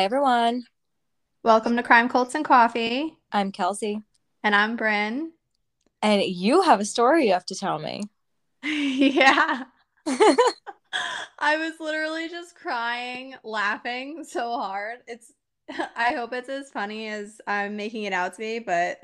Hi, everyone. Welcome to Crime Cults and Coffee. I'm Kelsey. And I'm Bryn. And you have a story you have to tell me. yeah. I was literally just crying, laughing so hard. It's I hope it's as funny as I'm making it out to be, but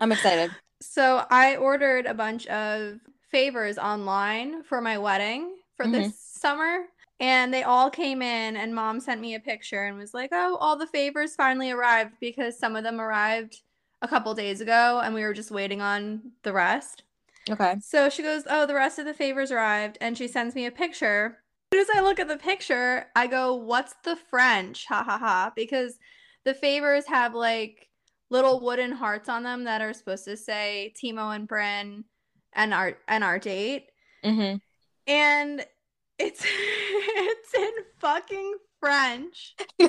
I'm excited. So I ordered a bunch of favors online for my wedding for mm-hmm. this summer. And they all came in, and mom sent me a picture and was like, Oh, all the favors finally arrived because some of them arrived a couple days ago and we were just waiting on the rest. Okay. So she goes, Oh, the rest of the favors arrived. And she sends me a picture. As soon as I look at the picture, I go, What's the French? Ha ha ha. Because the favors have like little wooden hearts on them that are supposed to say Timo and Bryn and our and our date. Mm-hmm. And it's it's in fucking French. No.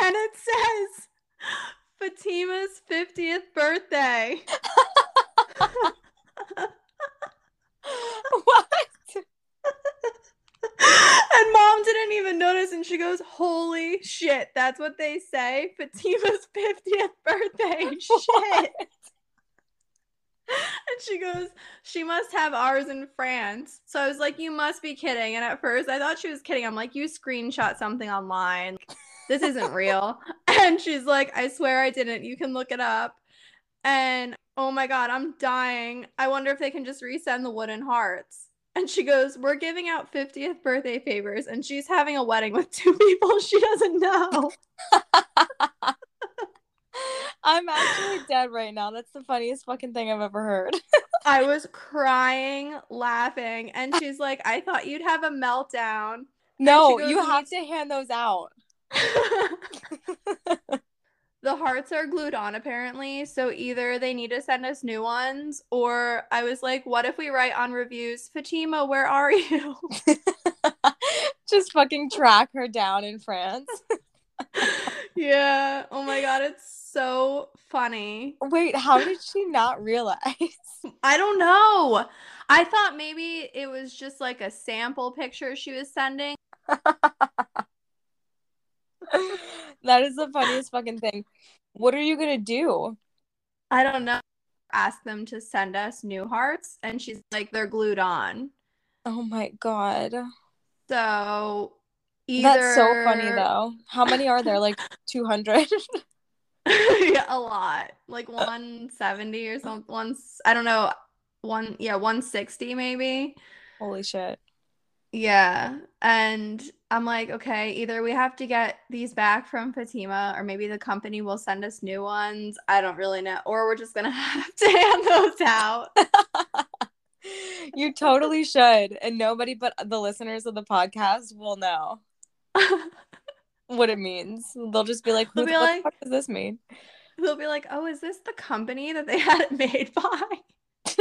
And it says Fatima's 50th birthday. what? and mom didn't even notice and she goes, Holy shit, that's what they say. Fatima's 50th birthday. Shit. and she goes, She must have ours in France. So I was like, You must be kidding. And at first I thought she was kidding. I'm like, You screenshot something online. This isn't real. and she's like, I swear I didn't. You can look it up. And oh my God, I'm dying. I wonder if they can just resend the wooden hearts. And she goes, We're giving out 50th birthday favors. And she's having a wedding with two people she doesn't know. I'm actually dead right now. That's the funniest fucking thing I've ever heard. I was crying, laughing, and she's like, I thought you'd have a meltdown. No, goes, you have to hand those out. the hearts are glued on apparently, so either they need to send us new ones, or I was like, what if we write on reviews, Fatima, where are you? Just fucking track her down in France. yeah. Oh my god, it's so funny. Wait, how did she not realize? I don't know. I thought maybe it was just like a sample picture she was sending. that is the funniest fucking thing. What are you gonna do? I don't know. Ask them to send us new hearts, and she's like, they're glued on. Oh my god. So either... That's so funny though. How many are there? Like 200? yeah, a lot. Like 170 or something. Once I don't know. One yeah, 160 maybe. Holy shit. Yeah. And I'm like, okay, either we have to get these back from Fatima or maybe the company will send us new ones. I don't really know. Or we're just gonna have to hand those out. you totally should. And nobody but the listeners of the podcast will know what it means. They'll just be like, "Who the like, fuck does this mean?" They'll be like, "Oh, is this the company that they had it made by?"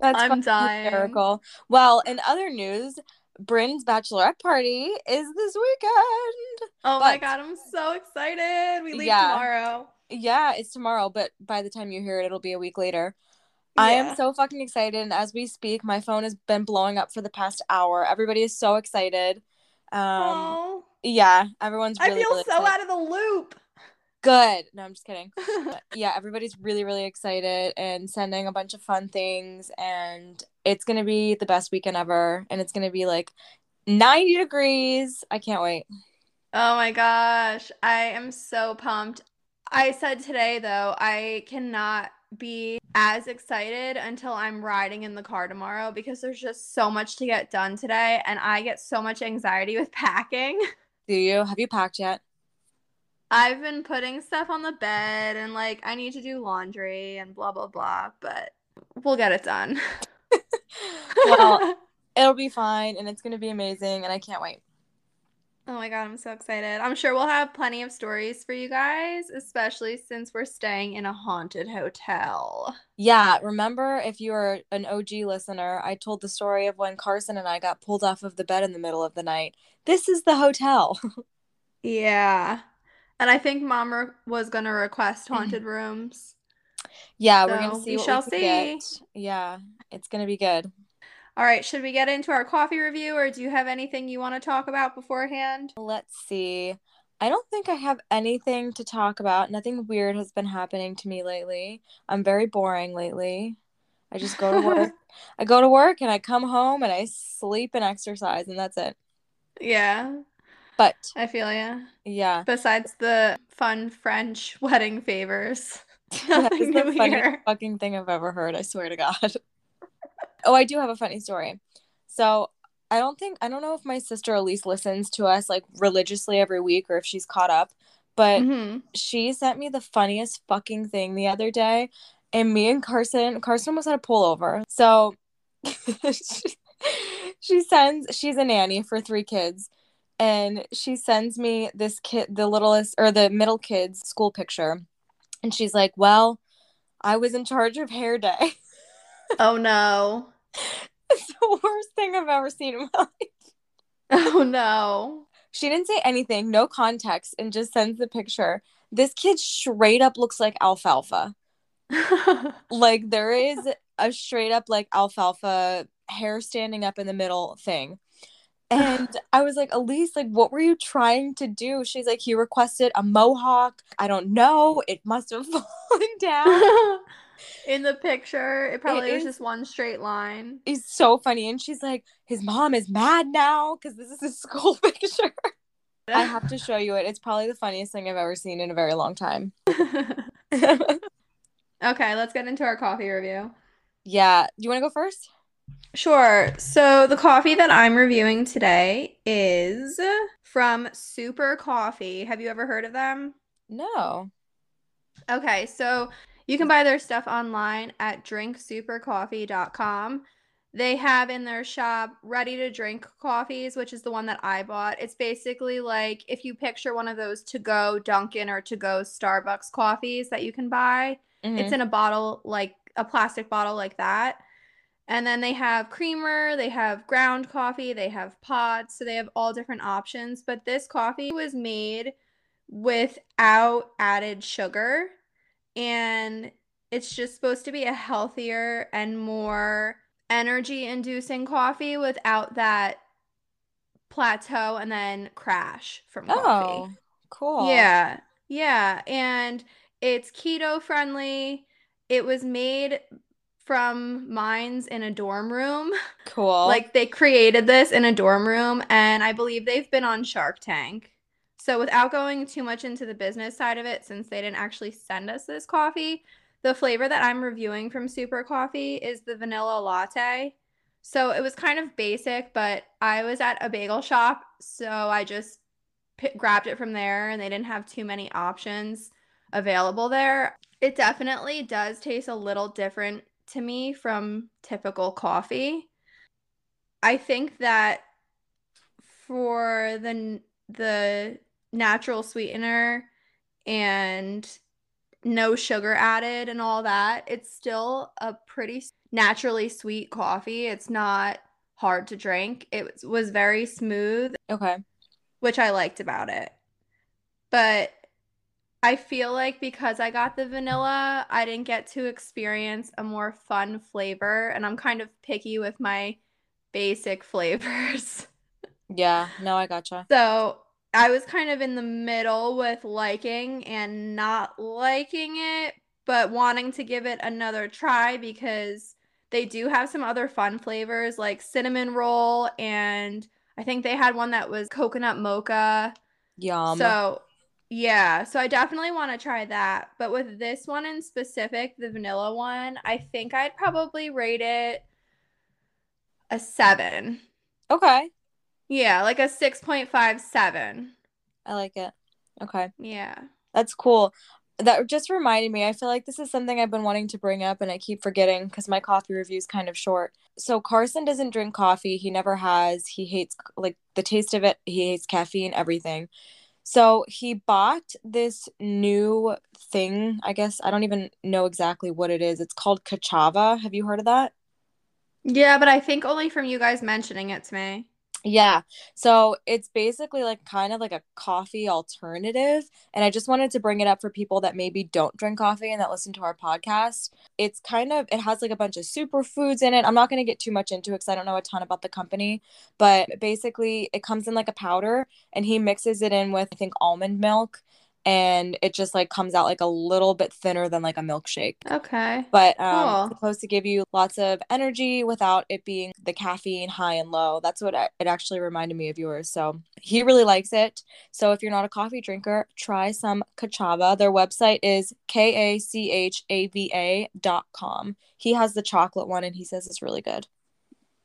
That's I'm dying. Hysterical. Well, in other news, Bryn's bachelorette party is this weekend. Oh but, my god, I'm so excited. We leave yeah, tomorrow. Yeah, it's tomorrow, but by the time you hear it, it'll be a week later. Yeah. I am so fucking excited. And as we speak, my phone has been blowing up for the past hour. Everybody is so excited. Um, Aww. yeah, everyone's. Really, I feel really so excited. out of the loop. Good. No, I'm just kidding. yeah, everybody's really, really excited and sending a bunch of fun things, and it's gonna be the best weekend ever. And it's gonna be like 90 degrees. I can't wait. Oh my gosh, I am so pumped. I said today though, I cannot be as excited until I'm riding in the car tomorrow because there's just so much to get done today and I get so much anxiety with packing. Do you? Have you packed yet? I've been putting stuff on the bed and like I need to do laundry and blah blah blah, but we'll get it done. well, it'll be fine and it's going to be amazing and I can't wait. Oh my god, I'm so excited. I'm sure we'll have plenty of stories for you guys, especially since we're staying in a haunted hotel. Yeah, remember if you are an OG listener, I told the story of when Carson and I got pulled off of the bed in the middle of the night. This is the hotel. yeah. And I think mom re- was going to request haunted rooms. Yeah, so we're going to see we shall we see. Get. Yeah, it's going to be good. All right, should we get into our coffee review or do you have anything you want to talk about beforehand? Let's see. I don't think I have anything to talk about. Nothing weird has been happening to me lately. I'm very boring lately. I just go to work. I go to work and I come home and I sleep and exercise and that's it. Yeah. But I feel ya. Yeah. Besides the fun French wedding favors. that is the funniest fucking thing I've ever heard, I swear to God. Oh, I do have a funny story. So I don't think I don't know if my sister Elise listens to us like religiously every week or if she's caught up, but mm-hmm. she sent me the funniest fucking thing the other day. And me and Carson, Carson was at a pullover. So she, she sends she's a nanny for three kids and she sends me this kid the littlest or the middle kid's school picture and she's like well i was in charge of hair day oh no it's the worst thing i've ever seen in my life oh no she didn't say anything no context and just sends the picture this kid straight up looks like alfalfa like there is a straight up like alfalfa hair standing up in the middle thing and I was like, Elise, like, what were you trying to do? She's like, he requested a mohawk. I don't know. It must have fallen down. In the picture, it probably it was just one straight line. It's so funny. And she's like, his mom is mad now because this is a school picture. I have to show you it. It's probably the funniest thing I've ever seen in a very long time. okay, let's get into our coffee review. Yeah. Do you want to go first? Sure. So the coffee that I'm reviewing today is from Super Coffee. Have you ever heard of them? No. Okay, so you can buy their stuff online at drinksupercoffee.com. They have in their shop ready to drink coffees, which is the one that I bought. It's basically like if you picture one of those to go Dunkin' or to go Starbucks coffees that you can buy, mm-hmm. it's in a bottle like a plastic bottle like that and then they have creamer, they have ground coffee, they have pods, so they have all different options. But this coffee was made without added sugar, and it's just supposed to be a healthier and more energy inducing coffee without that plateau and then crash from oh, coffee. Oh, cool. Yeah. Yeah. And it's keto friendly. It was made from mines in a dorm room. Cool. like they created this in a dorm room, and I believe they've been on Shark Tank. So, without going too much into the business side of it, since they didn't actually send us this coffee, the flavor that I'm reviewing from Super Coffee is the vanilla latte. So, it was kind of basic, but I was at a bagel shop, so I just p- grabbed it from there, and they didn't have too many options available there. It definitely does taste a little different to me from typical coffee. I think that for the the natural sweetener and no sugar added and all that, it's still a pretty naturally sweet coffee. It's not hard to drink. It was, very smooth. Okay. Which I liked about it. But I feel like because I got the vanilla, I didn't get to experience a more fun flavor, and I'm kind of picky with my basic flavors. Yeah, no, I gotcha. So I was kind of in the middle with liking and not liking it, but wanting to give it another try because they do have some other fun flavors like cinnamon roll, and I think they had one that was coconut mocha. Yum. So yeah, so I definitely want to try that. But with this one in specific, the vanilla one, I think I'd probably rate it a seven. Okay. Yeah, like a 6.57. I like it. Okay. Yeah. That's cool. That just reminded me. I feel like this is something I've been wanting to bring up and I keep forgetting because my coffee review is kind of short. So Carson doesn't drink coffee. He never has. He hates like the taste of it. He hates caffeine, everything. So he bought this new thing. I guess I don't even know exactly what it is. It's called Kachava. Have you heard of that? Yeah, but I think only from you guys mentioning it to me. Yeah. So it's basically like kind of like a coffee alternative. And I just wanted to bring it up for people that maybe don't drink coffee and that listen to our podcast. It's kind of, it has like a bunch of superfoods in it. I'm not going to get too much into it because I don't know a ton about the company. But basically, it comes in like a powder and he mixes it in with, I think, almond milk and it just like comes out like a little bit thinner than like a milkshake. Okay. But um Cool. it's supposed to give you lots of energy without it being the caffeine high and low. That's what it actually reminded me of yours. So he really likes it. So if you're not a coffee drinker, try some Kachava. Their website is K A C H A V A dot com. He has the chocolate one and he says it's really good.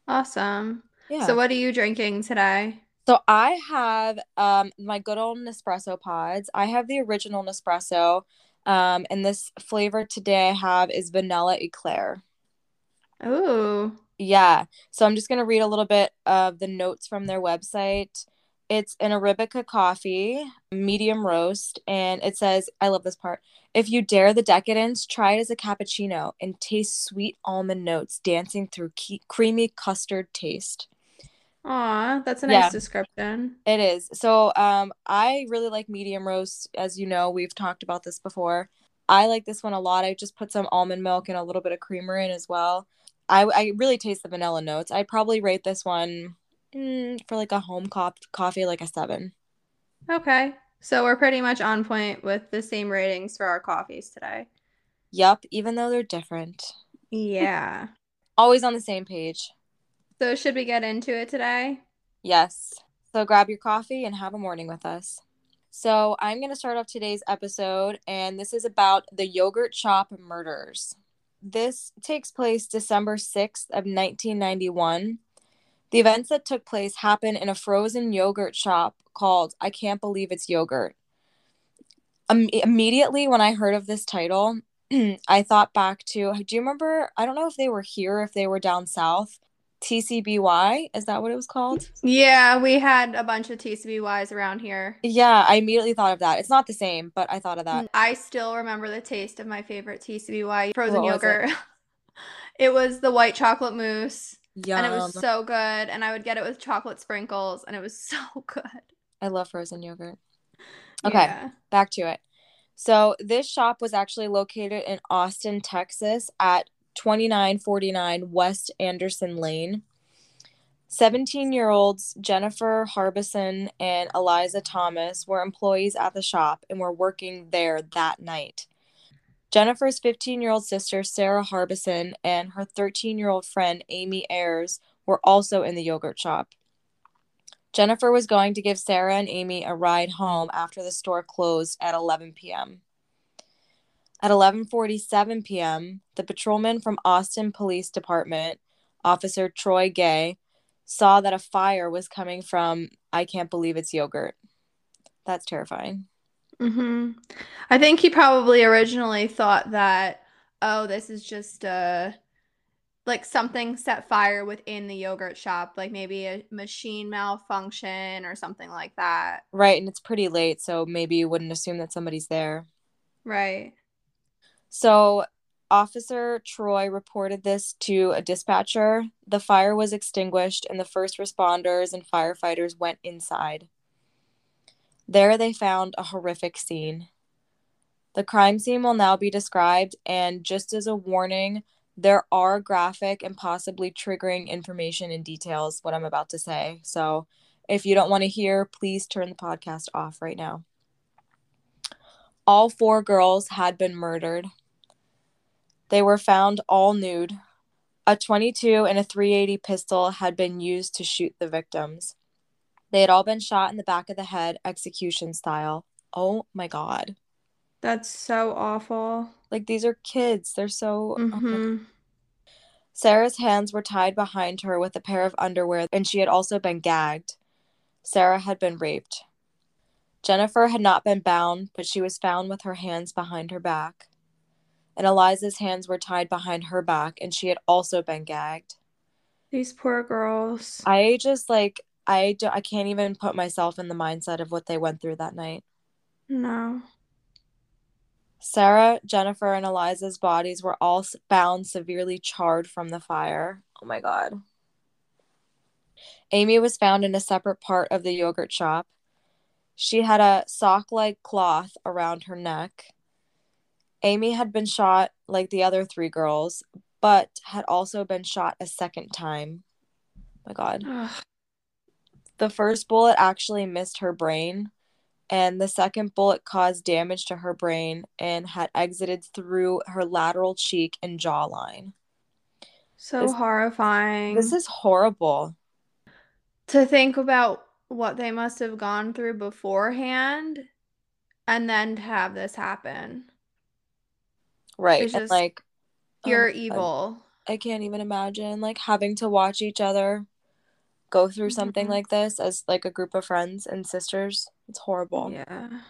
Awesome. Yeah. So what are you drinking today? So I have um my good old Nespresso pods. I have the original Nespresso. Um, and this flavor today I have is vanilla eclair. Ooh. Yeah. So I'm just gonna read a little bit of the notes from their website. It's an Arabica coffee, medium roast, and it says, I love this part. If you dare the decadence, try it as a cappuccino and taste sweet almond notes dancing through ke- creamy custard taste. Aw, that's a nice Yeah. description. It is. So um I really like medium roast. As you know, we've talked about this before. I like this one a lot. I just put some almond milk and a little bit of creamer in as well. I I really taste the vanilla notes. I'd probably rate this one mm, for like a home cop coffee like a 7. Okay. So we're pretty much on point with the same ratings for our coffees today. Yup, even though they're different. Yeah. Always on the same page. So should we get into it today? Yes. So grab your coffee and have a morning with us. So I'm going to start off today's episode, and this is about the yogurt shop murders. This takes place December 6th of 1991. The events that took place happened in a frozen yogurt shop called I Can't Believe It's Yogurt. Im- immediately when I heard of this title, I thought back to do you remember? I don't know if they were here, if they were down south. TCBY, is that what it was called? Yeah, we had a bunch of TCBYs around here. Yeah, I immediately thought of that. It's not the same, but I thought of that. I still remember the taste of my favorite TCBY frozen What was it? yogurt. It? was the white chocolate mousse, Yum. and it was so good. And I would get it with chocolate sprinkles, and it was so good. I love frozen yogurt. Okay. Yeah. Back to it. So, this shop was actually located in Austin, Texas at 2949 West Anderson Lane. 17 year olds Jennifer Harbison and Eliza Thomas were employees at the shop and were working there that night. Jennifer's 15 year old sister, Sarah Harbison, and her 13 year old friend, Amy Ayres, were also in the yogurt shop. Jennifer was going to give Sarah and Amy a ride home after the store closed at 11 p.m. At 11:47 p.m., the patrolman from Austin Police Department, Officer Troy Gay, saw that a fire was coming from I can't believe it's yogurt. That's terrifying. hmm I think he probably originally thought that, oh, this is just uh like something set fire within the yogurt shop, like maybe a machine malfunction or something like that. Right, and it's pretty late, so maybe you wouldn't assume that somebody's there. Right. So, Officer Troy reported this to a dispatcher. The fire was extinguished, and the first responders and firefighters went inside. There, they found a horrific scene. The crime scene will now be described, and just as a warning, there are graphic and possibly triggering information and details, what I'm about to say. So, if you don't want to hear, please turn the podcast off right now. All four girls had been murdered. They were found all nude. A 22 and a 380 pistol had been used to shoot the victims. They had all been shot in the back of the head, execution style. Oh my God. That's so awful. Like, these are kids. They're so. oh my hmm Sarah's hands were tied behind her with a pair of underwear, and she had also been gagged. Sarah had been raped. Jennifer had not been bound, but she was found with her hands behind her back. And Eliza's hands were tied behind her back, and she had also been gagged. These poor girls. I just like I do, I can't even put myself in the mindset of what they went through that night. No. Sarah, Jennifer, and Eliza's bodies were all found severely charred from the fire. Oh my god. Amy was found in a separate part of the yogurt shop. She had a sock like cloth around her neck. Amy had been shot like the other three girls, but had also been shot a second time. my God. The first bullet actually missed her brain, and the second bullet caused damage to her brain and had exited through her lateral cheek and jawline. So This- horrifying. This is horrible. to think about what they must have gone through beforehand and then to have this happen. Right. Just like Pure God. evil. I can't even imagine like having to watch each other go through something Mhm. like this as like a group of friends and sisters. It's horrible. Yeah.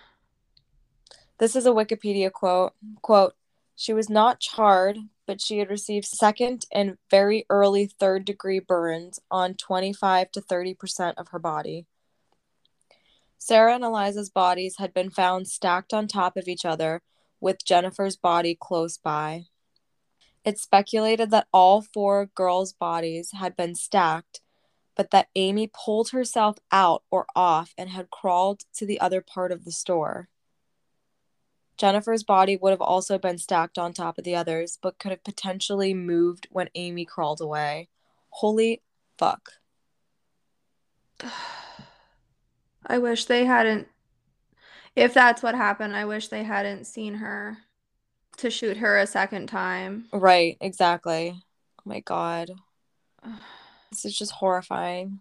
This is a Wikipedia quote. Quote, she was not charred, but she had received second and very early third degree burns on 25 to 30% of her body. Sarah and Eliza's bodies had been found stacked on top of each other, with Jennifer's body close by. It's speculated that all four girls' bodies had been stacked, but that Amy pulled herself out or off and had crawled to the other part of the store. Jennifer's body would have also been stacked on top of the others, but could have potentially moved when Amy crawled away. Holy fuck. I wish they hadn't. If that's what happened, I wish they hadn't seen her to shoot her a second time. Right, exactly. Oh my god. This is just horrifying.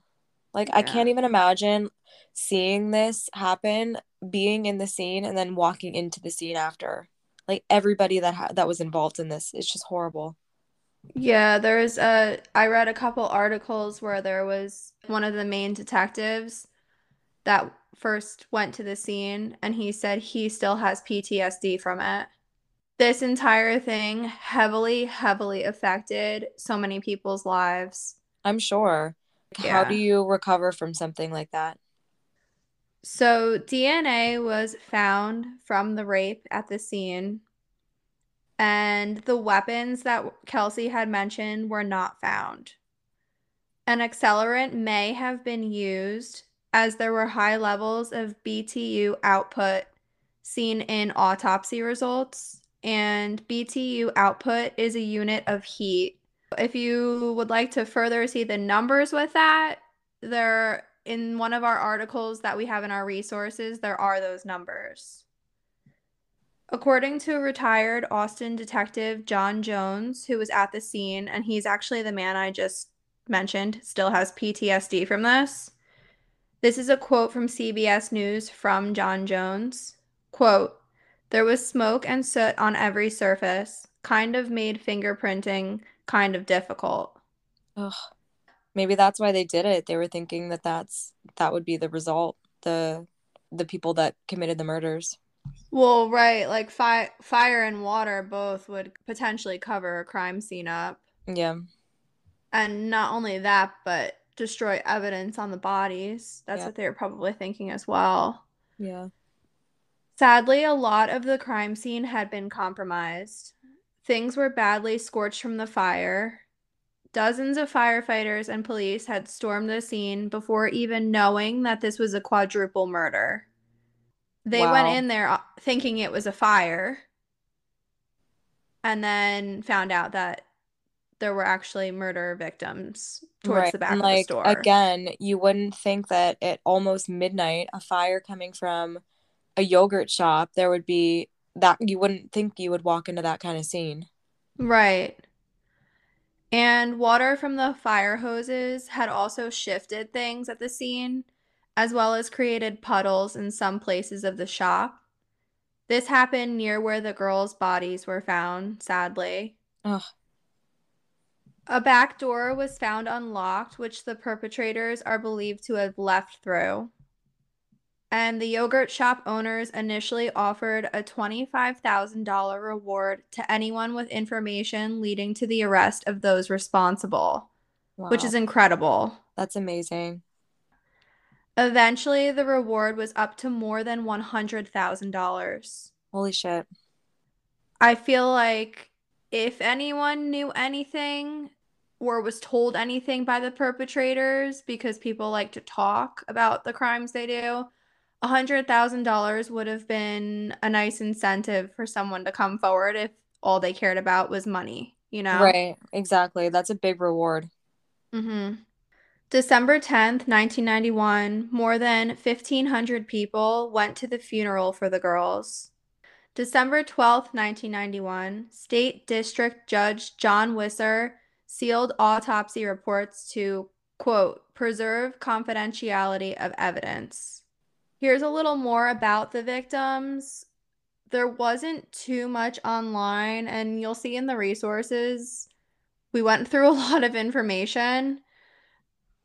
Like I can't even imagine seeing this happen, being in the scene and then walking into the scene after. Like everybody that ha- that was involved in this, it's just horrible. Yeah, there's a. Uh, I read a couple articles where there was one of the main detectives that first went to the scene, and he said he still has PTSD from it. This entire thing heavily, heavily affected so many people's lives. I'm sure. Like, How do you recover from something like that? So, DNA was found from the rape at the scene, and the weapons that Kelsey had mentioned were not found. An accelerant may have been used as there were high levels of BTU output seen in autopsy results, and BTU output is a unit of heat. If you would like to further see the numbers with that, there in one of our articles that we have in our resources, there are those numbers. According to retired Austin detective John Jones, who was at the scene, and he's actually the man I just mentioned, still has PTSD from this. This is a quote from CBS News from John Jones. Quote, there was smoke and soot on every surface, kind of made fingerprinting kind of difficult. Ugh. Maybe that's why they did it. They were thinking that that's that would be the result, the the people that committed the murders. Well, right, like fi fire and water both would potentially cover a crime scene up. Yeah. And not only that, but destroy evidence on the bodies. That's Yeah. what they were probably thinking as well. Yeah. Sadly, a lot of the crime scene had been compromised. Things were badly scorched from the fire. Dozens of firefighters and police had stormed the scene before even knowing that this was a quadruple murder. They went in there uh, thinking it was a fire and then found out that there were actually murder victims towards Right. the back And of the store. again, you wouldn't think that at almost midnight, a fire coming from a yogurt shop, there would be that you wouldn't think you would walk into that kind of scene. Right. And water from the fire hoses had also shifted things at the scene, as well as created puddles in some places of the shop. This happened near where the girls' bodies were found, sadly. Ugh. A back door was found unlocked, which the perpetrators are believed to have left through. And the yogurt shop owners initially offered a $25,000 reward to anyone with information leading to the arrest of those responsible, which is incredible. That's amazing. Eventually, the reward was up to more than $100,000. Holy shit. I feel like if anyone knew anything or was told anything by the perpetrators because people like to talk about the crimes they do, $100,000 would have been a nice incentive for someone to come forward if all they cared about was money, you know? Right. Exactly. That's a big reward. Mm-hmm. December 10th, 1991, more than 1,500 people went to the funeral for the girls. December 12th, 1991, State District Judge John Wisser sealed autopsy reports to, quote, preserve confidentiality of evidence. Here's a little more about the victims. There wasn't too much online, and you'll see in the resources, we went through a lot of information.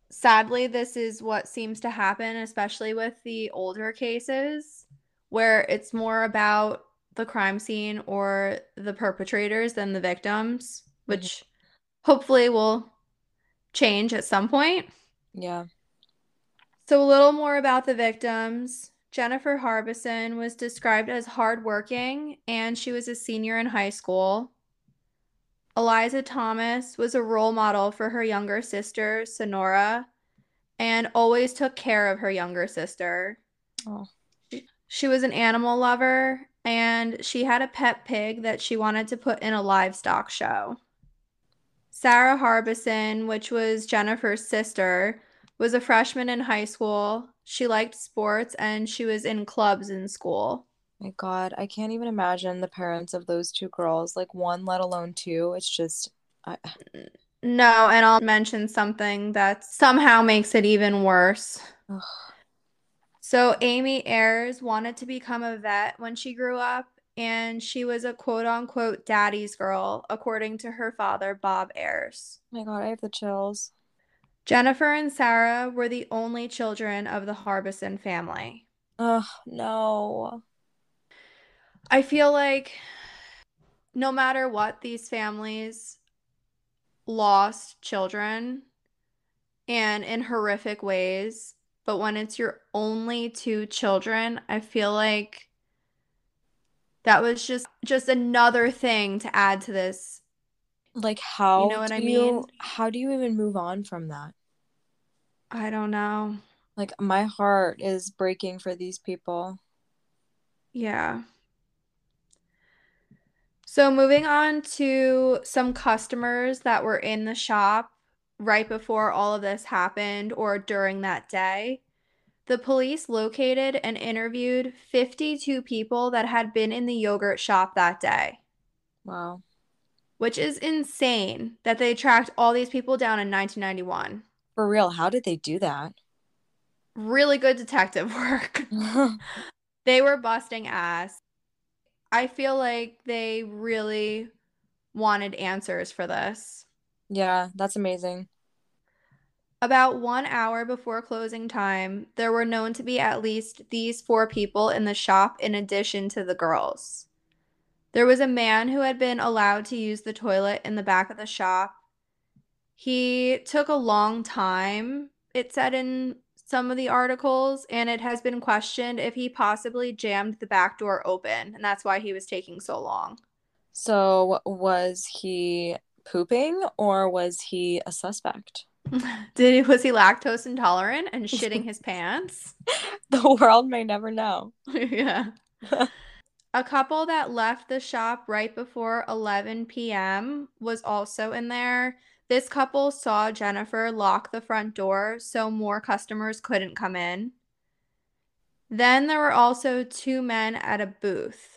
Sadly, this is what seems to happen, especially with the older cases, where it's more about the crime scene or the perpetrators than the victims, which mm-hmm hopefully will change at some point. Yeah. So, a little more about the victims. Jennifer Harbison was described as hardworking and she was a senior in high school. Eliza Thomas was a role model for her younger sister, Sonora, and always took care of her younger sister. Oh. She was an animal lover and she had a pet pig that she wanted to put in a livestock show. Sarah Harbison, which was Jennifer's sister, was a freshman in high school. She liked sports and she was in clubs in school. My God, I can't even imagine the parents of those two girls, like one, let alone two. It's just. I... No, and I'll mention something that somehow makes it even worse. So, Amy Ayres wanted to become a vet when she grew up, and she was a quote unquote daddy's girl, according to her father, Bob Ayres. Oh my god, I have the chills. Jennifer and Sarah were the only children of the Harbison family. Oh, no. I feel like no matter what, these families lost children and in horrific ways. But when it's your only two children, I feel like that was just just another thing to add to this. Like how you know what i mean you, how do you even move on from that? I don't know. Like my heart is breaking for these people. Yeah. So moving on to some customers that were in the shop right before all of this happened or during that day the police located and interviewed 52 people that had been in the yogurt shop that day. Wow. Which is insane that they tracked all these people down in 1991. For real, how did they do that? Really good detective work. they were busting ass. I feel like they really wanted answers for this. Yeah, that's amazing. About one hour before closing time, there were known to be at least these four people in the shop in addition to the girls. There was a man who had been allowed to use the toilet in the back of the shop. He took a long time, it said in some of the articles, and it has been questioned if he possibly jammed the back door open, and that's why he was taking so long. So, was he pooping or was he a suspect? Did he was he lactose intolerant and shitting his pants? The world may never know. yeah. A couple that left the shop right before 11 p.m. was also in there. This couple saw Jennifer lock the front door so more customers couldn't come in. Then there were also two men at a booth.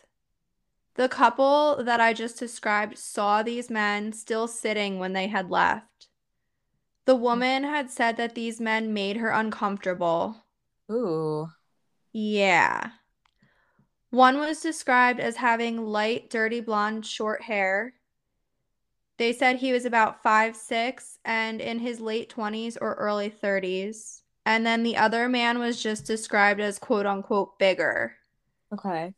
The couple that I just described saw these men still sitting when they had left. The hmm. woman had said that these men made her uncomfortable. Ooh. Yeah. One was described as having light, dirty blonde, short hair. They said he was about five six and in his late 20s or early 30s. And then the other man was just described as quote unquote bigger. Okay.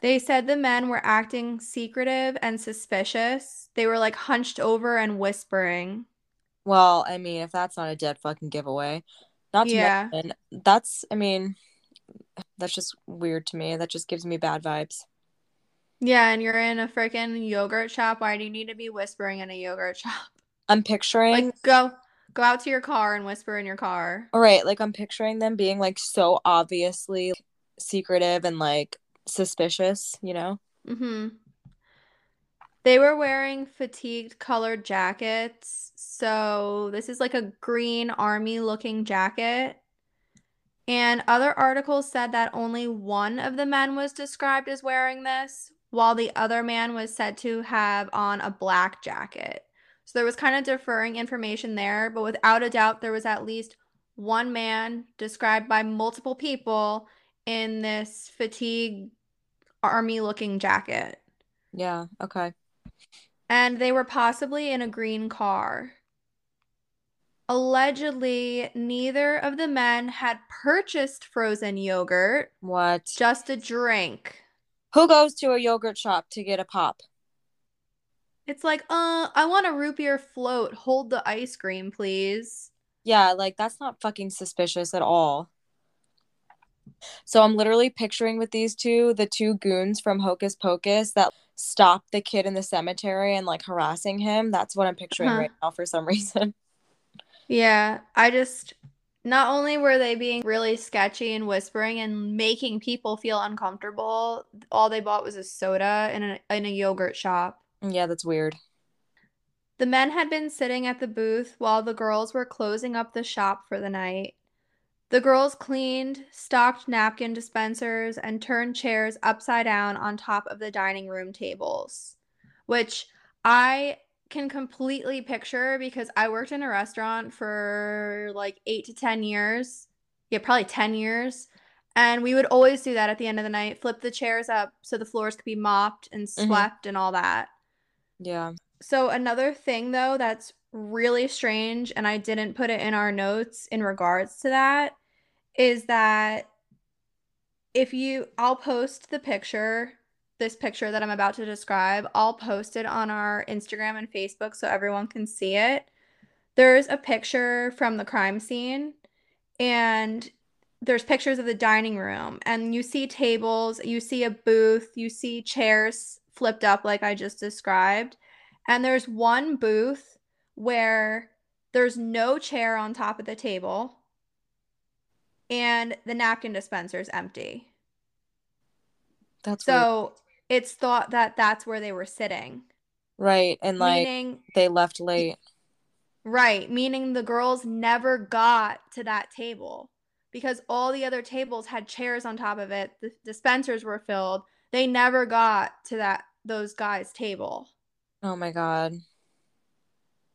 They said the men were acting secretive and suspicious. They were like hunched over and whispering. Well, I mean, if that's not a dead fucking giveaway, not to yeah. mention that's, I mean, that's just weird to me. That just gives me bad vibes. Yeah, and you're in a freaking yogurt shop. Why do you need to be whispering in a yogurt shop? I'm picturing Like go go out to your car and whisper in your car. all right, like I'm picturing them being like so obviously secretive and like suspicious, you know? Mm-hmm. They were wearing fatigued colored jackets. So this is like a green army looking jacket. And other articles said that only one of the men was described as wearing this, while the other man was said to have on a black jacket. So there was kind of differing information there, but without a doubt, there was at least one man described by multiple people in this fatigue army looking jacket. Yeah, okay. And they were possibly in a green car. Allegedly, neither of the men had purchased frozen yogurt, What? just a drink. Who goes to a yogurt shop to get a pop? It's like, uh, I want a root beer float. Hold the ice cream, please. Yeah, like that's not fucking suspicious at all. So I'm literally picturing with these two the two goons from Hocus Pocus that stopped the kid in the cemetery and like harassing him. That's what I'm picturing Uh-huh. right now for some reason. Yeah, I just not only were they being really sketchy and whispering and making people feel uncomfortable, all they bought was a soda in a in a yogurt shop. Yeah, that's weird. The men had been sitting at the booth while the girls were closing up the shop for the night. The girls cleaned, stocked napkin dispensers, and turned chairs upside down on top of the dining room tables, which I can completely picture because I worked in a restaurant for like eight to 10 years. Yeah, probably 10 years. And we would always do that at the end of the night, flip the chairs up so the floors could be mopped and mm-hmm. swept and all that. Yeah. So another thing though that's really strange and I didn't put it in our notes in regards to that is that if you I'll post the picture this picture that I'm about to describe I'll post it on our Instagram and Facebook so everyone can see it. There's a picture from the crime scene and there's pictures of the dining room and you see tables, you see a booth, you see chairs flipped up like I just described. And there's one booth where there's no chair on top of the table and the napkin dispenser is empty. That's weird. So it's thought that that's where they were sitting. Right. And like meaning, they left late. right, meaning the girls never got to that table because all the other tables had chairs on top of it. The dispensers were filled. They never got to that those guys' table. Oh my god.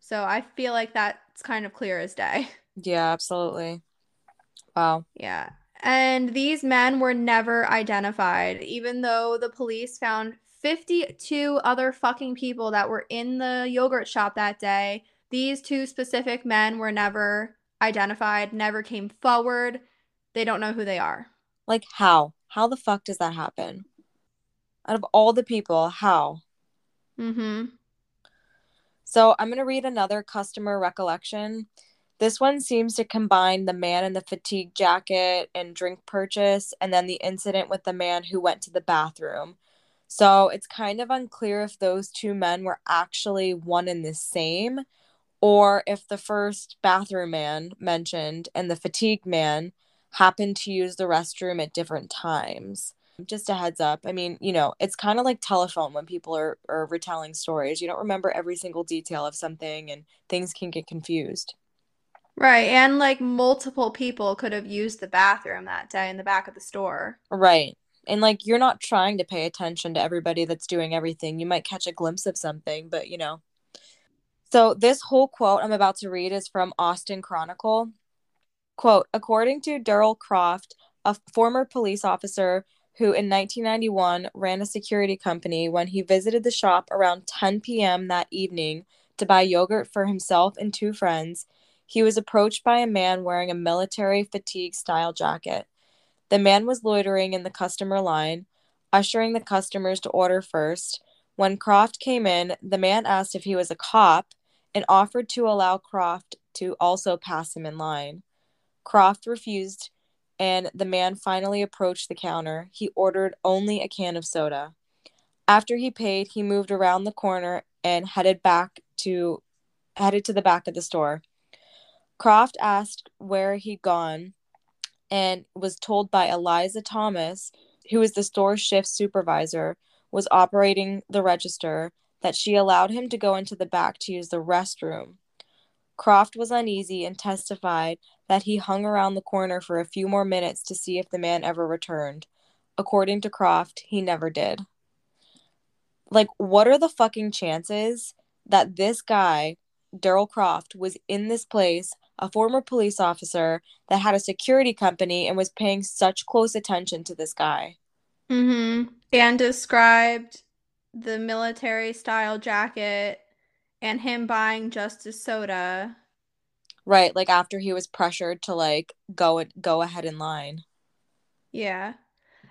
So I feel like that's kind of clear as day. Yeah, absolutely. Wow. Yeah. And these men were never identified, even though the police found 52 other fucking people that were in the yogurt shop that day. These two specific men were never identified, never came forward. They don't know who they are. Like how? How the fuck does that happen? Out of all the people, how? Mm-hmm. So I'm going to read another customer recollection. This one seems to combine the man in the fatigue jacket and drink purchase, and then the incident with the man who went to the bathroom. So it's kind of unclear if those two men were actually one and the same, or if the first bathroom man mentioned and the fatigue man happened to use the restroom at different times. Just a heads up. I mean, you know, it's kind of like telephone when people are, are retelling stories. You don't remember every single detail of something and things can get confused. Right. And like multiple people could have used the bathroom that day in the back of the store. Right. And like you're not trying to pay attention to everybody that's doing everything. You might catch a glimpse of something, but you know. So this whole quote I'm about to read is from Austin Chronicle. Quote, according to Daryl Croft, a former police officer who in 1991 ran a security company when he visited the shop around 10 p.m. that evening to buy yogurt for himself and two friends, he was approached by a man wearing a military fatigue style jacket. The man was loitering in the customer line, ushering the customers to order first. When Croft came in, the man asked if he was a cop and offered to allow Croft to also pass him in line. Croft refused, and the man finally approached the counter. He ordered only a can of soda. After he paid, he moved around the corner and headed back to headed to the back of the store. Croft asked where he'd gone and was told by Eliza Thomas, who was the store shift supervisor, was operating the register, that she allowed him to go into the back to use the restroom. Croft was uneasy and testified that he hung around the corner for a few more minutes to see if the man ever returned. According to Croft, he never did. Like, what are the fucking chances that this guy, Daryl Croft, was in this place, a former police officer that had a security company and was paying such close attention to this guy? Mm-hmm. And described the military style jacket and him buying just a soda. Right, like after he was pressured to like go go ahead in line. Yeah.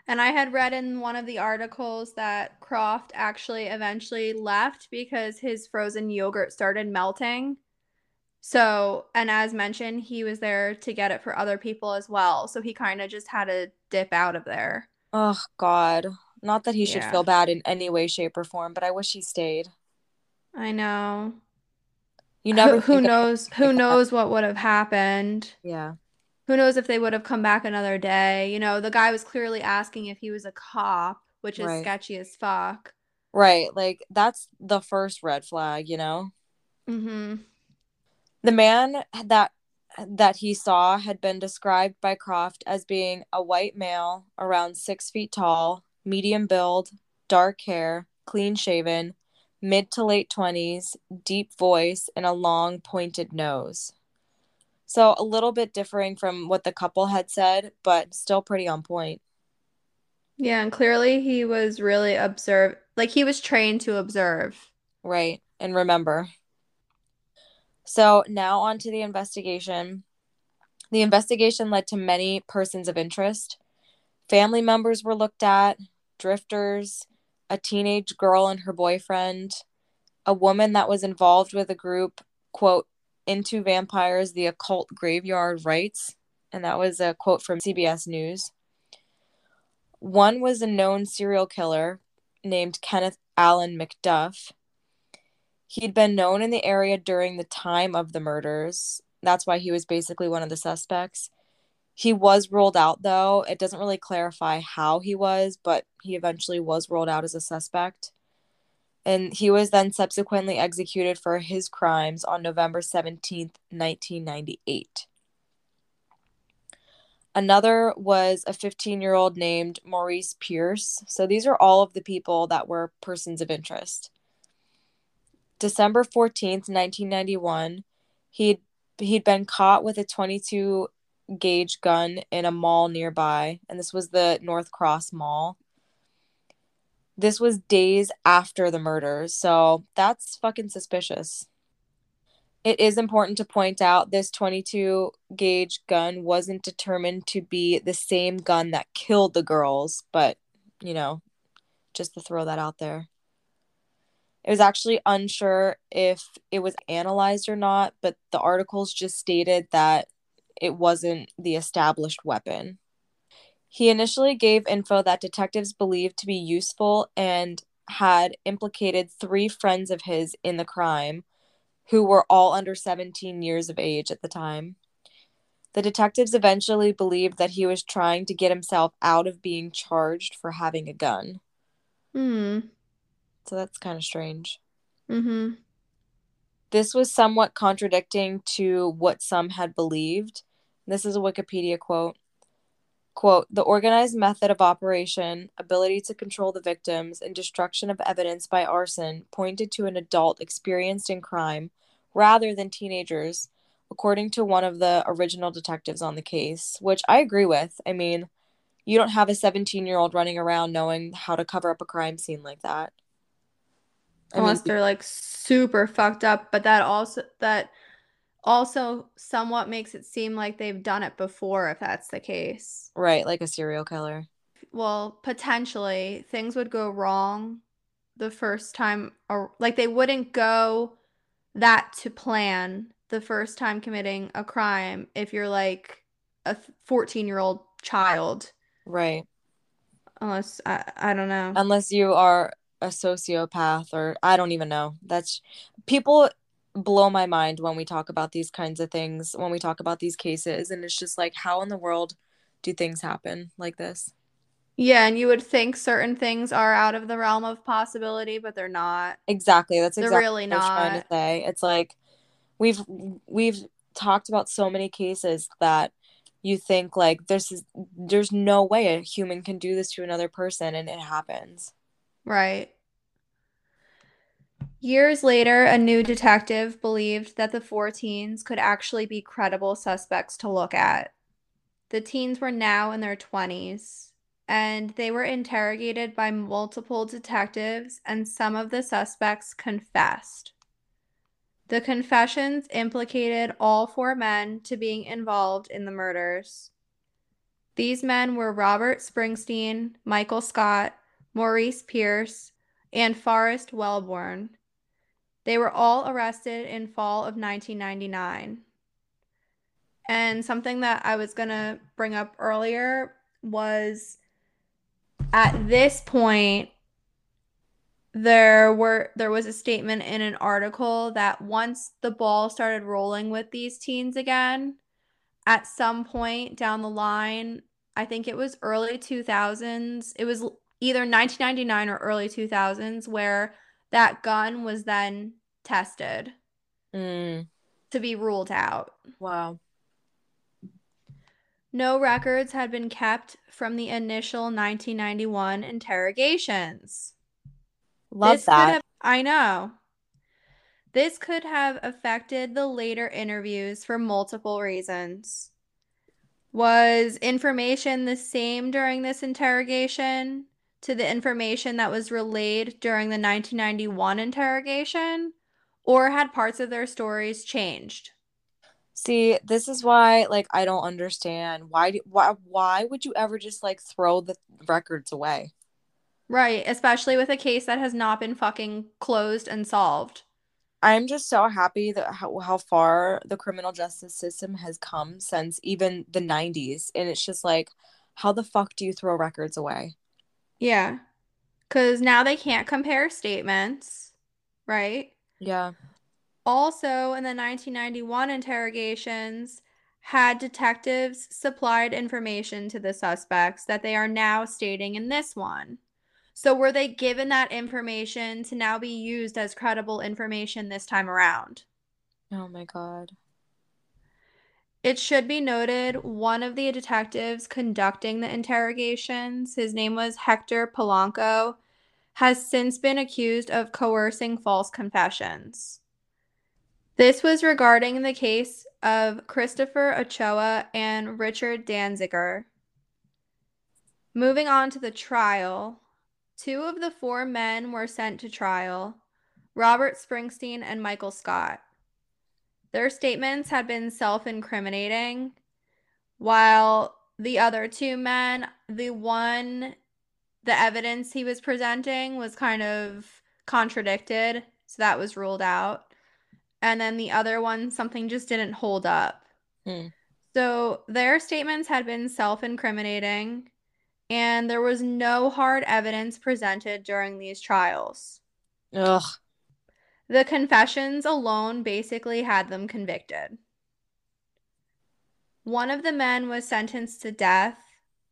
And I had read in one of the articles that Croft actually eventually left because his frozen yogurt started melting. So, and as mentioned, he was there to get it for other people as well. So he kind of just had to dip out of there. Oh, God. Not that he should Yeah. feel bad in any way, shape, or form, but I wish he stayed. I know. You never who, who knows who knows what would have happened. Yeah. Who knows if they would have come back another day. You know, the guy was clearly asking if he was a cop, which is Right. sketchy as fuck. Right. Like that's the first red flag, you know? Mm-hmm. The man that that he saw had been described by Croft as being a white male, around six feet tall, medium build, dark hair, clean shaven, mid to late twenties, deep voice, and a long pointed nose. So a little bit differing from what the couple had said, but still pretty on point. Yeah, and clearly he was really observe like he was trained to observe. Right. And remember. So now on to the investigation. The investigation led to many persons of interest. Family members were looked at, drifters, a teenage girl and her boyfriend, a woman that was involved with a group, quote, into vampires, the occult graveyard rites. And that was a quote from CBS News. One was a known serial killer named Kenneth Allen McDuff. He'd been known in the area during the time of the murders. That's why he was basically one of the suspects. He was ruled out, though. It doesn't really clarify how he was, but he eventually was ruled out as a suspect. And he was then subsequently executed for his crimes on November 17th, 1998. Another was a 15 year old named Maurice Pierce. So these are all of the people that were persons of interest. December 14th, 1991, he'd he'd been caught with a 22 gauge gun in a mall nearby, and this was the North Cross Mall. This was days after the murders, so that's fucking suspicious. It is important to point out this 22 gauge gun wasn't determined to be the same gun that killed the girls, but you know, just to throw that out there. It was actually unsure if it was analyzed or not, but the articles just stated that it wasn't the established weapon. He initially gave info that detectives believed to be useful and had implicated three friends of his in the crime, who were all under 17 years of age at the time. The detectives eventually believed that he was trying to get himself out of being charged for having a gun. Hmm. So that's kind of strange. Mm-hmm. This was somewhat contradicting to what some had believed. This is a Wikipedia quote. Quote, the organized method of operation, ability to control the victims, and destruction of evidence by arson pointed to an adult experienced in crime rather than teenagers, according to one of the original detectives on the case, which I agree with. I mean, you don't have a 17 year old running around knowing how to cover up a crime scene like that. I mean, Unless they're like super fucked up, but that also that also somewhat makes it seem like they've done it before if that's the case. right, like a serial killer. Well, potentially things would go wrong the first time or like they wouldn't go that to plan the first time committing a crime if you're like a 14 year old child Right. unless I, I don't know unless you are a sociopath or I don't even know. That's people blow my mind when we talk about these kinds of things, when we talk about these cases. And it's just like, how in the world do things happen like this? Yeah, and you would think certain things are out of the realm of possibility, but they're not. Exactly. That's exactly They're really what I was trying to say. It's like we've we've talked about so many cases that you think like there's there's no way a human can do this to another person and it happens. Right. Years later, a new detective believed that the four teens could actually be credible suspects to look at. The teens were now in their 20s, and they were interrogated by multiple detectives, and some of the suspects confessed. The confessions implicated all four men to being involved in the murders. These men were Robert Springsteen, Michael Scott, Maurice Pierce, and Forrest Welborn. They were all arrested in fall of 1999. And something that I was going to bring up earlier was at this point there were there was a statement in an article that once the ball started rolling with these teens again at some point down the line i think it was early 2000s it was either 1999 or early 2000s where that gun was then tested Mm, to be ruled out wow. no records had been kept from the initial 1991 interrogations Love This that. have- I know. This could have affected the later interviews for multiple reasons. Was information the same during this interrogation to the information that was relayed during the 1991 interrogation? Or had parts of their stories changed? See, this is why like I don't understand why do, why why would you ever just like throw the records away? Right, especially with a case that has not been fucking closed and solved. I'm just so happy that how, how far the criminal justice system has come since even the 90s and it's just like how the fuck do you throw records away? Yeah. Because now they can't compare statements, right? Yeah. Also, in the 1991 interrogations, had detectives supplied information to the suspects that they are now stating in this one. So, were they given that information to now be used as credible information this time around? Oh my god. It should be noted one of the detectives conducting the interrogations, his name was Hector Polanco, has since been accused of coercing false confessions. This was regarding the case of Christopher Ochoa and Richard Danziger. Moving on to the trial, two of the four men were sent to trial Robert Springsteen and Michael Scott. Their statements had been self incriminating, while the other two men, the one, the evidence he was presenting was kind of contradicted. So that was ruled out. And then the other one, something just didn't hold up. Hmm. So their statements had been self incriminating, and there was no hard evidence presented during these trials. Ugh. The confessions alone basically had them convicted. One of the men was sentenced to death,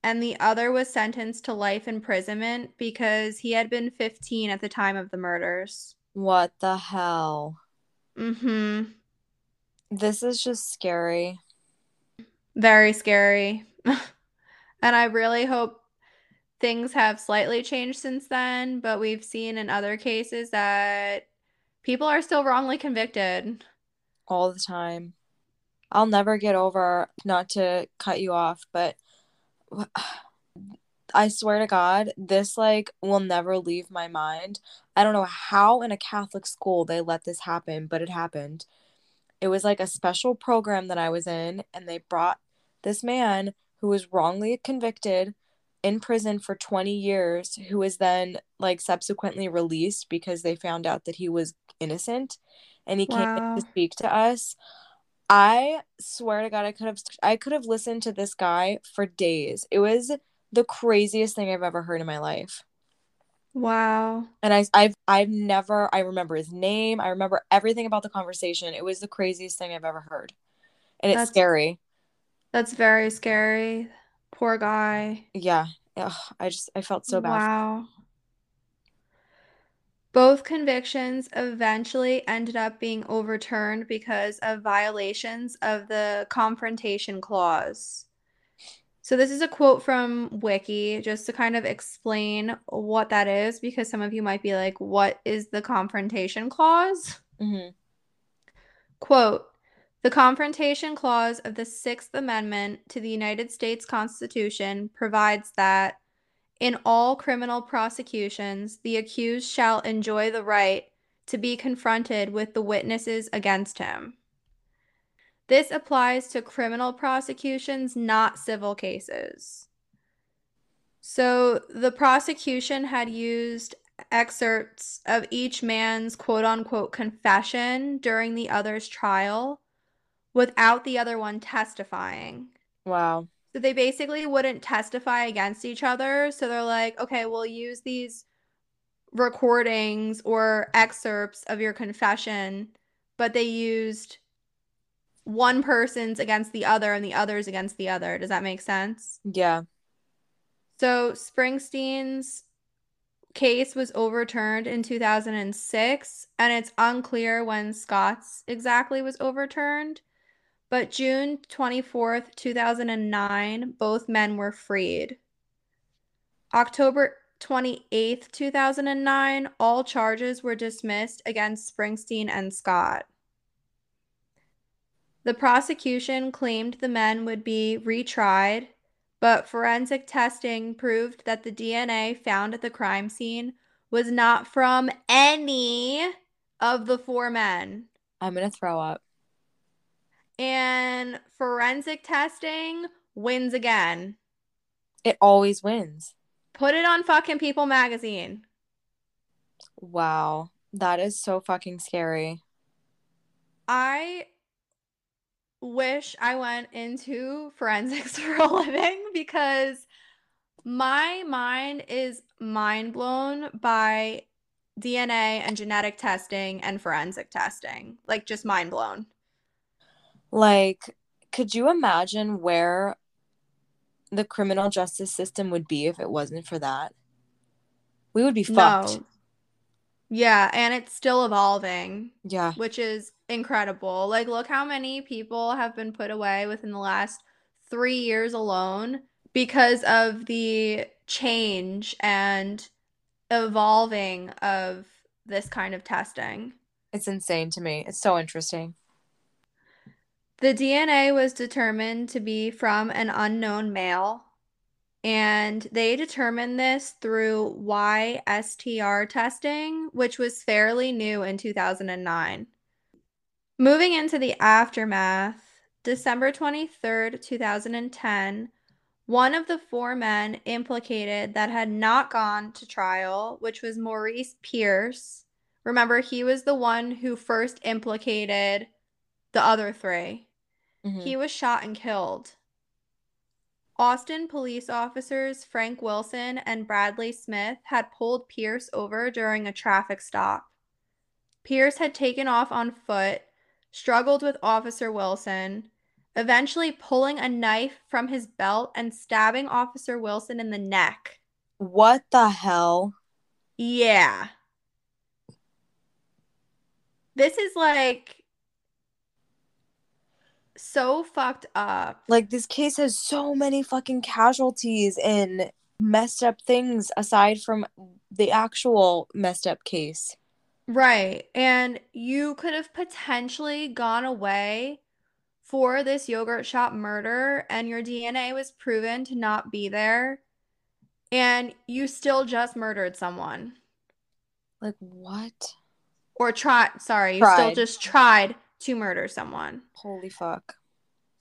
and the other was sentenced to life imprisonment because he had been 15 at the time of the murders. What the hell? Mm-hmm. This is just scary. Very scary. and I really hope things have slightly changed since then, but we've seen in other cases that people are still wrongly convicted. all the time. I'll never get over, not to cut you off, but I swear to God, this like will never leave my mind. I don't know how in a Catholic school they let this happen, but it happened. It was like a special program that I was in, and they brought this man who was wrongly convicted in prison for 20 years, who was then like subsequently released because they found out that he was innocent and he came in to speak to us. I swear to God, I could have I could have listened to this guy for days. It was the craziest thing I've ever heard in my life. Wow. And I I've I've never I remember his name. I remember everything about the conversation. It was the craziest thing I've ever heard. And it's That's- scary. That's very scary. Poor guy. Yeah. Ugh, I just I felt so bad. Wow. Both convictions eventually ended up being overturned because of violations of the Confrontation Clause. So, this is a quote from Wiki just to kind of explain what that is because some of you might be like, what is the Confrontation Clause? hmm Quote The Confrontation Clause of the Sixth Amendment to the United States Constitution provides that in all criminal prosecutions, the accused shall enjoy the right to be confronted with the witnesses against him. This applies to criminal prosecutions, not civil cases. So the prosecution had used excerpts of each man's quote unquote confession during the other's trial without the other one testifying. Wow. So they basically wouldn't testify against each other. So they're like, okay, we'll use these recordings or excerpts of your confession, but they used one person's against the other and the other's against the other. Does that make sense? Yeah. So Springsteen's case was overturned in 2006, and it's unclear when Scott's exactly was overturned. But June 24th, 2009, both men were freed. October 28th, 2009, all charges were dismissed against Springsteen and Scott. The prosecution claimed the men would be retried, but forensic testing proved that the DNA found at the crime scene was not from any of the four men. I'm gonna throw up. And forensic testing wins again. It always wins. Put it on fucking People magazine. Wow. That is so fucking scary. I wish I went into forensics for a living because my mind is mind blown by DNA and genetic testing and forensic testing. Like, just mind blown. Like, could you imagine where the criminal justice system would be if it wasn't for that? We would be fucked. No. Yeah, and it's still evolving, Yeah. which is incredible. Like, look how many people have been put away within the last three years alone because of the change and evolving of this kind of testing. It's insane to me. It's so interesting. The DNA was determined to be from an unknown male, and they determined this through YSTR testing, which was fairly new in 2009. Moving into the aftermath, December 23rd, 2010, one of the four men implicated that had not gone to trial, which was Maurice Pierce. Remember, he was the one who first implicated the other three. Mhm. He was shot and killed. Austin police officers Frank Wilson and Bradley Smith had pulled Pierce over during a traffic stop. Pierce had taken off on foot, struggled with Officer Wilson, eventually pulling a knife from his belt and stabbing Officer Wilson in the neck. What the hell? Yeah. This is like so fucked up. Like, this case has so many fucking casualties and messed up things aside from the actual messed up case. Right. And you could have potentially gone away for this yogurt shop murder, and your DNA was proven to not be there, and you still just murdered someone. Like, what? Or tried, sorry, you still just tried to murder someone. Holy fuck.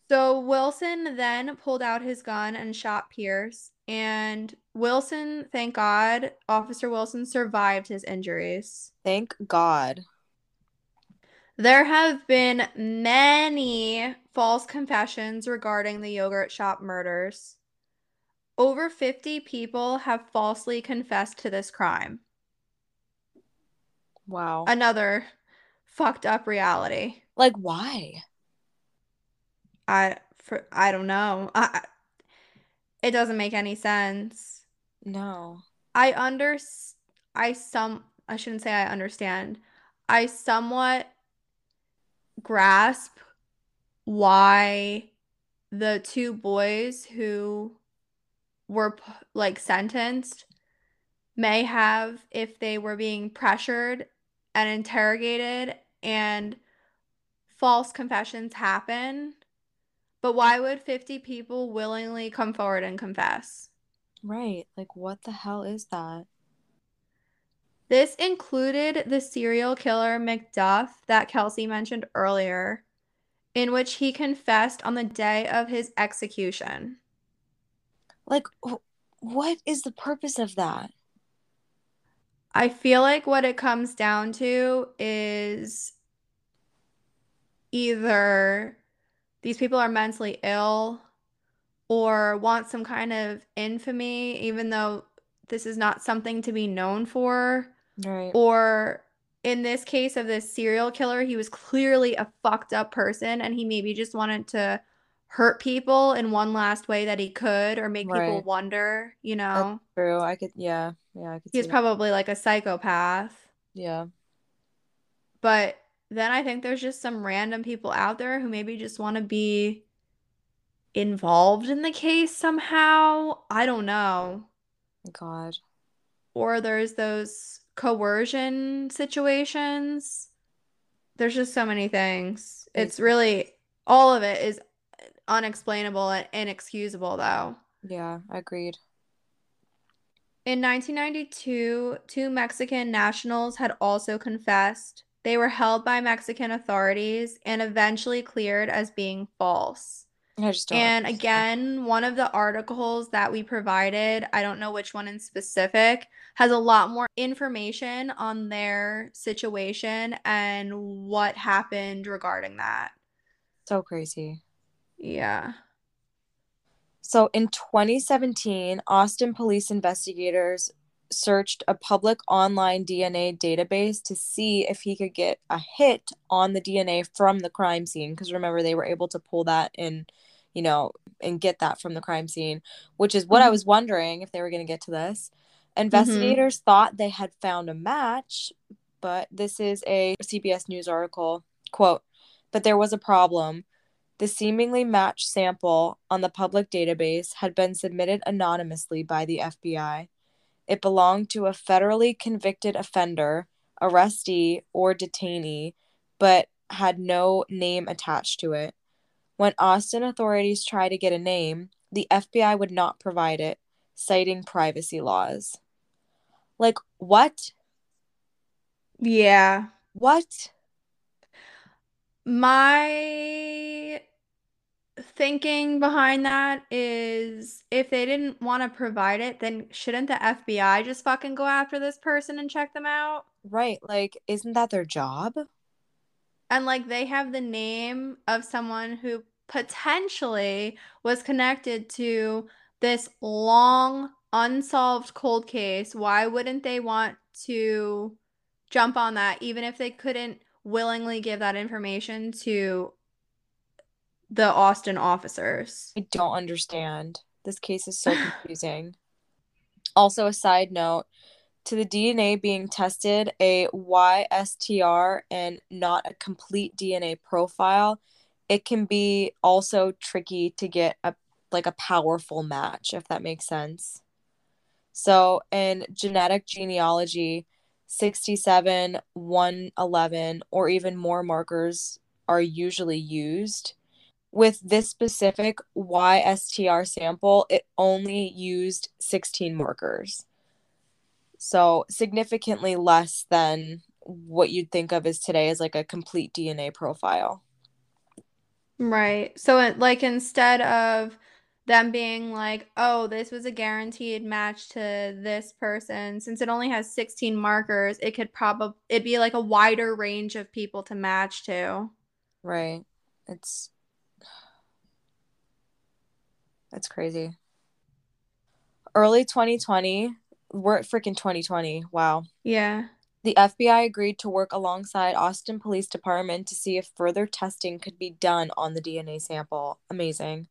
So Wilson then pulled out his gun and shot Pierce. And Wilson, thank God, Officer Wilson survived his injuries. Thank God. There have been many false confessions regarding the yogurt shop murders. over 50 people have falsely confessed to this crime. Wow. Another fucked up reality. Like why? I for I don't know. I, it doesn't make any sense. No. I under I some I shouldn't say I understand. I somewhat grasp why the two boys who were like sentenced may have if they were being pressured and interrogated and false confessions happen. But why would 50 people willingly come forward and confess? Right. Like what the hell is that? This included the serial killer McDuff that Kelsey mentioned earlier, in which he confessed on the day of his execution. Like what is the purpose of that? I feel like what it comes down to is either these people are mentally ill or want some kind of infamy, even though this is not something to be known for. Right. Or in this case of this serial killer, he was clearly a fucked up person and he maybe just wanted to hurt people in one last way that he could or make people wonder, you know. That's true. I could yeah. Yeah, I could He's probably like a psychopath. Yeah. But then I think there's just some random people out there who maybe just want to be involved in the case somehow. I don't know. God. Or there's those coercion situations. There's just so many things. It's really all of it is unexplainable and inexcusable though. Yeah, agreed. In 1992, two Mexican nationals had also confessed. They were held by Mexican authorities and eventually cleared as being false. I just don't And again, one of the articles that we provided, I don't know which one in specific, has a lot more information on their situation and what happened regarding that. so crazy. Yeah. So in 2017, Austin police investigators searched a public online DNA database to see if he could get a hit on the DNA from the crime scene. Because remember, they were able to pull that and, you know, and get that from the crime scene, which is what I Mhm. was wondering if they were going to get to this. Investigators thought they had found a match, but this is a CBS News article. Quote, but there was a problem. The seemingly matched sample on the public database had been submitted anonymously by the FBI. It belonged to a federally convicted offender, arrestee, or detainee, but had no name attached to it. When Austin authorities tried to get a name, the FBI would not provide it, citing privacy laws. Like, what? Yeah. What? My thinking behind that is if they didn't want to provide it, then shouldn't the FBI just fucking go after this person and check them out? Right. Like, isn't that their job? And like they have the name of someone who potentially was connected to this long unsolved cold case. Why wouldn't they want to jump on that even if they couldn't willingly give that information to the Austin officers? I don't understand. This case is so confusing. also, a side note to the DNA being tested, a YSTR and not a complete DNA profile, it can be also tricky to get a like a powerful match, if that makes sense. So, in genetic genealogy, 67, 111, or even more markers are usually used with this specific YSTR sample, it only used 16 markers. So significantly less than what you'd think of as today as like a complete DNA profile. Right. So, it, like, instead of them being like, oh, this was a guaranteed match to this person, since it only has 16 markers, it could probably it'd be like a wider range of people to match to. Right. It's that's crazy. Early 2020, we're at freaking 2020. Wow. Yeah. The FBI agreed to work alongside Austin Police Department to see if further testing could be done on the DNA sample. Amazing.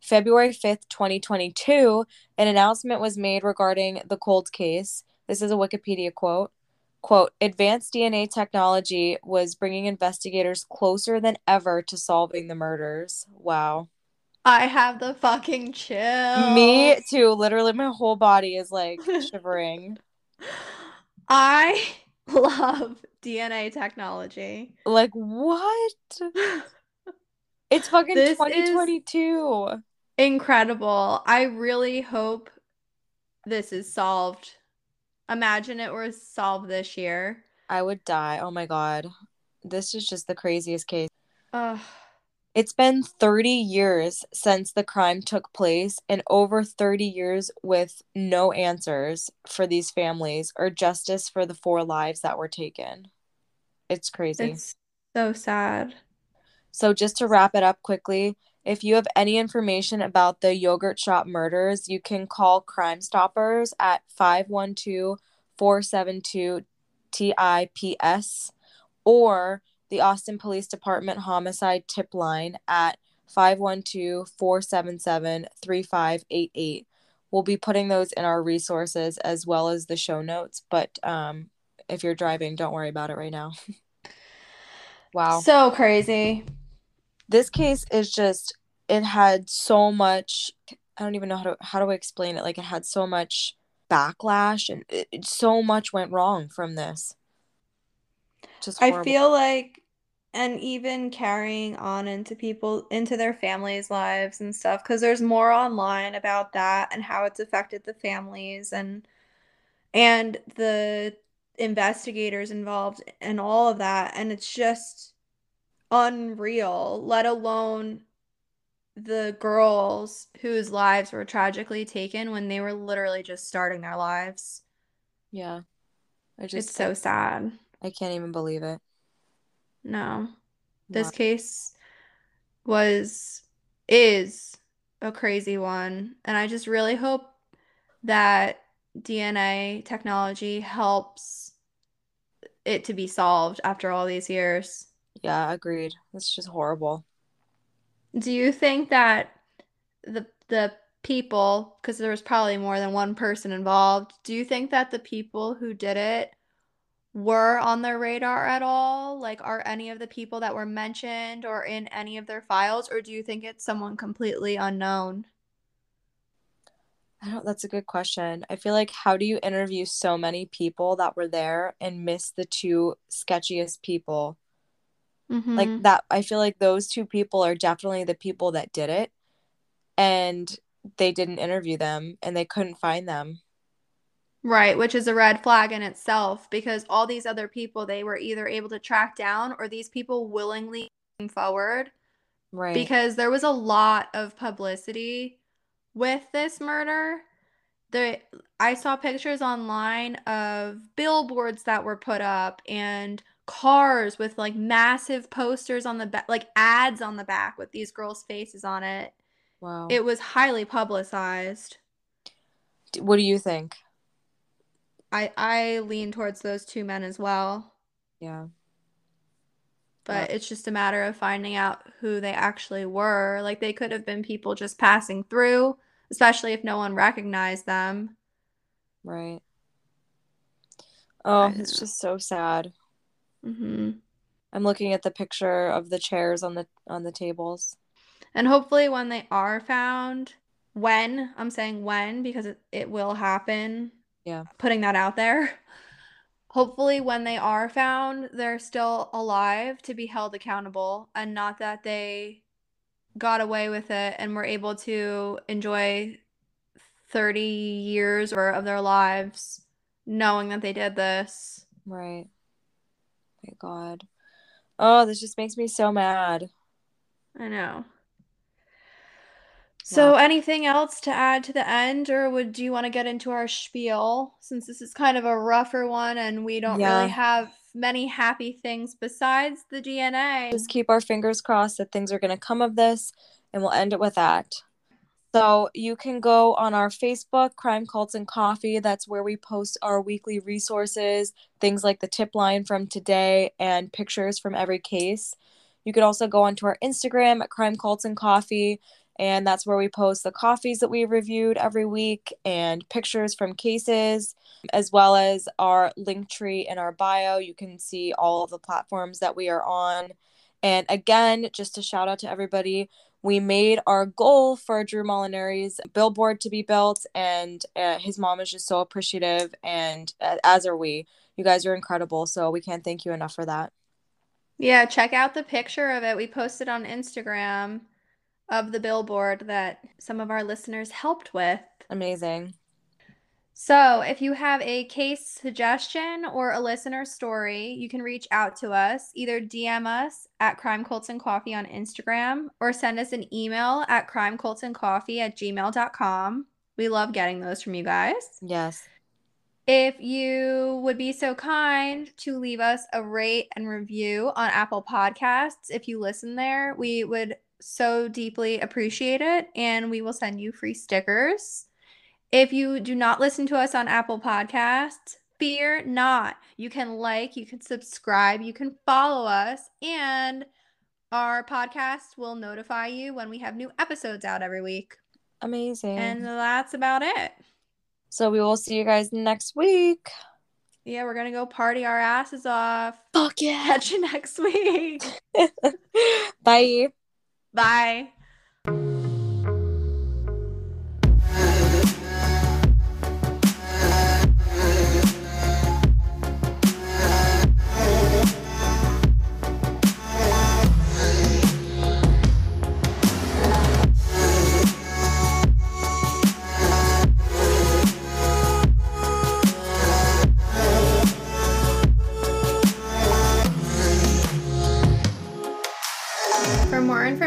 February 5th, 2022, an announcement was made regarding the cold case. This is a Wikipedia quote. Quote, advanced DNA technology was bringing investigators closer than ever to solving the murders. Wow. I have the fucking chill. Me too. Literally, my whole body is like shivering. I love DNA technology. Like, what? It's fucking This 2022. Incredible. I really hope this is solved. Imagine it were solved this year. I would die. Oh my god. This is just the craziest case. Ugh. It's been 30 years since the crime took place and over 30 years with no answers for these families or justice for the four lives that were taken. It's crazy. It's so sad. So, just to wrap it up quickly, if you have any information about the yogurt shop murders, you can call Crime Stoppers at 512 472 TIPS or the Austin Police Department Homicide Tip Line at 512 477 3588. We'll be putting those in our resources as well as the show notes, but um, if you're driving, don't worry about it right now. wow So crazy. this case is just it had so much i don't even know how to how do i explain it like it had so much backlash and it, it- so much went wrong from this just I feel like, and even carrying on into people, into their families' lives and stuff, because there's more online about that and how it's affected the families and and the investigators involved and all of that. And it's just unreal, let alone the girls whose lives were tragically taken when they were literally just starting their lives. yeah i just It's so sad. I can't even believe it No. This Wow. case was is a crazy one, and I just really hope that DNA technology helps it to be solved after all these years. yeah agreed it's just horrible Do you think that the the people, because there was probably more than one person involved, do you think that the people who did it were on their radar at all? Like, are any of the people that were mentioned or in any of their files, or do you think it's someone completely unknown? i don't that's a good question i feel like how do you interview so many people that were there and miss the two sketchiest people Mm-hmm. like that i feel like those two people are definitely the people that did it and they didn't interview them and they couldn't find them Right, which is a red flag in itself because all these other people they were either able to track down or these people willingly came forward right because there was a lot of publicity with this murder. The I saw pictures online of billboards that were put up and cars with like massive posters on the back, like ads on the back with these girls' faces on it. wow It was highly publicized. What do you think I I lean towards those two men as well. yeah But it's just a matter of finding out who they actually were. Like they could have been people just passing through, especially if no one recognized them. right oh it's just so sad hmm i'm looking at the picture of the chairs on the on the tables And hopefully, when they are found, when I'm saying when because it, it will happen, yeah putting that out there. Hopefully, when they are found, they're still alive to be held accountable and not that they got away with it and were able to enjoy 30 years or of their lives knowing that they did this. right my god oh this just makes me so mad I know. So, anything else to add to the end, or would do you want to get into our spiel since this is kind of a rougher one and we don't Yeah. really have many happy things besides the DNA? just keep our fingers crossed that things are going to come of this and we'll end it with that So you can go on our Facebook, Crime Cults and Coffee. That's where we post our weekly resources, things like the tip line from today and pictures from every case. You could also go onto our Instagram at Crime Cults and Coffee, and that's where we post the coffees that we reviewed every week and pictures from cases, as well as our link tree in our bio. You can see all of the platforms that we are on. And again, just a shout out to everybody we made our goal for Drew Molinari's billboard to be built, and uh, his mom is just so appreciative, and uh, as are we. You guys are incredible, so we can't thank you enough for that. Yeah, check out the picture of it. We posted on Instagram of the billboard that some of our listeners helped with. Amazing. So, if you have a case suggestion or a listener story, you can reach out to us. Either DM us at Crime Cults and Coffee on Instagram or send us an email at crimecultsandcoffee at gmail.com. We love getting those from you guys. Yes. If you would be so kind to leave us a rate and review on Apple Podcasts, if you listen there, we would so deeply appreciate it and we will send you free stickers. If you do not listen to us on Apple Podcasts, fear not. You can like, you can subscribe, you can follow us, and our podcast will notify you when we have new episodes out every week. Amazing. And that's about it. So we will see you guys next week. Yeah, we're gonna go party our asses off. Fuck yeah. Catch you next week. Bye. Bye.